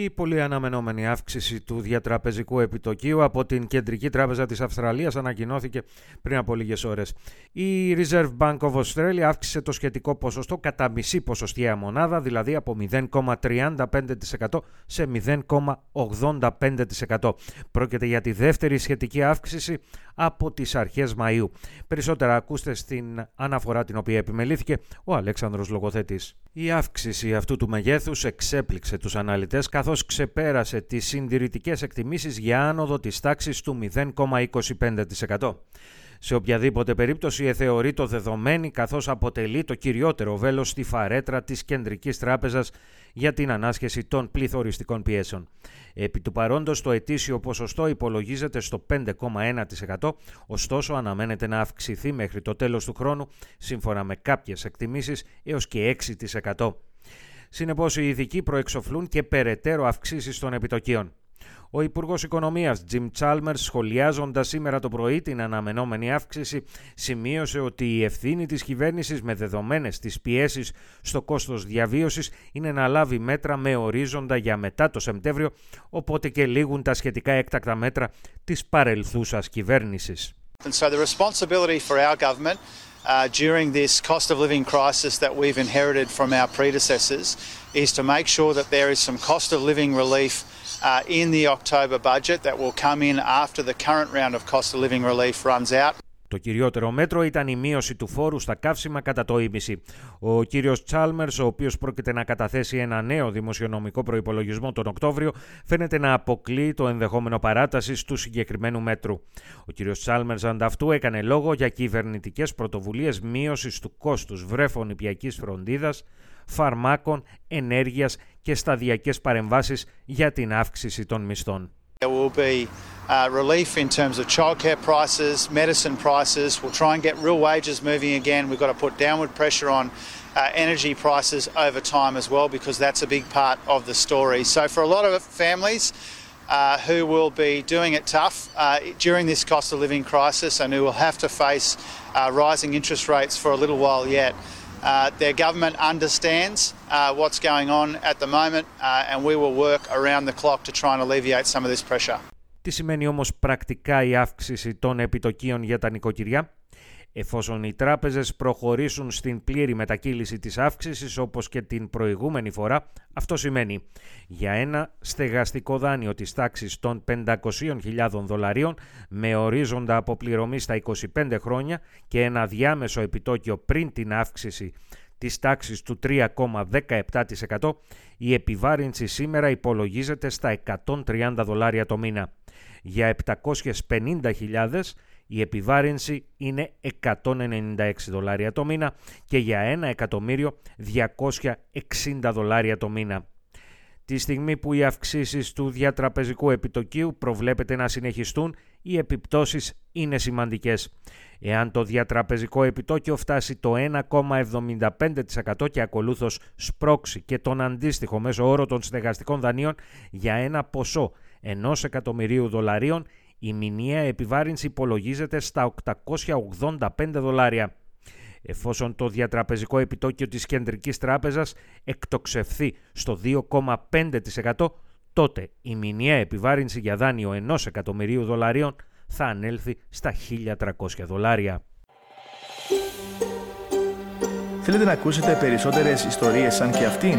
Η πολύ αναμενόμενη αύξηση του διατραπεζικού επιτοκίου από την Κεντρική Τράπεζα της Αυστραλίας ανακοινώθηκε πριν από λίγες ώρες. Η Reserve Bank of Australia αύξησε το σχετικό ποσοστό κατά μισή ποσοστιαία μονάδα, δηλαδή από 0,35% σε 0,85%. Πρόκειται για τη δεύτερη σχετική αύξηση από τις αρχές Μαΐου. Περισσότερα ακούστε στην αναφορά την οποία επιμελήθηκε ο Αλέξανδρος Λογοθέτης. Η αύξηση αυτού του μεγέθους εξέπληξε τους αναλυτές καθώς ξεπέρασε τις συντηρητικές εκτιμήσεις για άνοδο της τάξης του 0,25%. Σε οποιαδήποτε περίπτωση θεωρεί το δεδομένη καθώς αποτελεί το κυριότερο βέλος στη φαρέτρα της Κεντρικής Τράπεζας για την ανάσχεση των πληθωριστικών πιέσεων. Επί του παρόντος το ετήσιο ποσοστό υπολογίζεται στο 5,1%, ωστόσο αναμένεται να αυξηθεί μέχρι το τέλος του χρόνου, σύμφωνα με κάποιες εκτιμήσεις, έως και 6%. Συνεπώς οι ειδικοί προεξοφλούν και περαιτέρω αυξήσεις των επιτοκίων. Ο Υπουργός Οικονομίας Jim Chalmers, σχολιάζοντας σήμερα το πρωί την αναμενόμενη αύξηση, σημείωσε ότι η ευθύνη της κυβέρνησης με δεδομένες τι πιέσεις στο κόστος διαβίωσης είναι να λάβει μέτρα με ορίζοντα για μετά το Σεπτέμβριο, οπότε και λήγουν τα σχετικά έκτακτα μέτρα της παρελθούσας κυβέρνησης. Uh, during this cost of living crisis that we've inherited from our predecessors is to make sure that there is some cost of living relief uh, in the October budget that will come in after the current round of cost of living relief runs out. Το κυριότερο μέτρο ήταν η μείωση του φόρου στα καύσιμα κατά το ίμιση. Ο κύριος Τσάλμερ, ο οποίος πρόκειται να καταθέσει ένα νέο δημοσιονομικό προπολογισμό τον Οκτώβριο, φαίνεται να αποκλεί το ενδεχόμενο παράτασης του συγκεκριμένου μέτρου. Ο κύριος Τσάλμερ ανταυτού έκανε λόγο για κυβερνητικές πρωτοβουλίες μείωσης του κόστους βρέφων υπιακής φροντίδας, φαρμάκων, ενέργειας και σταδιακές παρεμβάσεις για την αύξηση των μισθών. There will be uh, relief in terms of childcare prices, medicine prices. We'll try and get real wages moving again. We've got to put downward pressure on uh, energy prices over time as well because that's a big part of the story. So for a lot of families uh, who will be doing it tough uh, during this cost of living crisis and who will have to face uh, rising interest rates for a little while yet, Uh, their government understands uh, what's going on at the moment uh, and we will work around the clock to try and alleviate some of this pressure. Τι σημαίνει όμως πρακτικά η αύξηση των επιτοκίων για τα νοικοκυριά; Εφόσον οι τράπεζες προχωρήσουν στην πλήρη μετακύληση της αύξησης όπως και την προηγούμενη φορά, αυτό σημαίνει για ένα στεγαστικό δάνειο της τάξης των 500.000 δολαρίων με ορίζοντα αποπληρωμή στα 25 χρόνια και ένα διάμεσο επιτόκιο πριν την αύξηση της τάξης του 3,17% η επιβάρυνση σήμερα υπολογίζεται στα 130 δολάρια το μήνα. Για 750.000 η επιβάρυνση είναι 196 δολάρια το μήνα και για ένα εκατομμύριο 260 δολάρια το μήνα. Τη στιγμή που οι αυξήσεις του διατραπεζικού επιτοκίου προβλέπεται να συνεχιστούν, οι επιπτώσεις είναι σημαντικές. Εάν το διατραπεζικό επιτόκιο φτάσει το 1,75% και ακολούθως σπρώξει και τον αντίστοιχο μέσο όρο των στεγαστικών δανείων για ένα ποσό ενός εκατομμυρίου δολαρίων, η μηνιαία επιβάρυνση υπολογίζεται στα 885 δολάρια. Εφόσον το διατραπεζικό επιτόκιο της Κεντρικής Τράπεζας εκτοξευθεί στο 2,5%, τότε η μηνιαία επιβάρυνση για δάνειο 1 εκατομμυρίου δολαρίων θα ανέλθει στα 1.300 δολάρια. Θέλετε να ακούσετε περισσότερες ιστορίες σαν και αυτήν;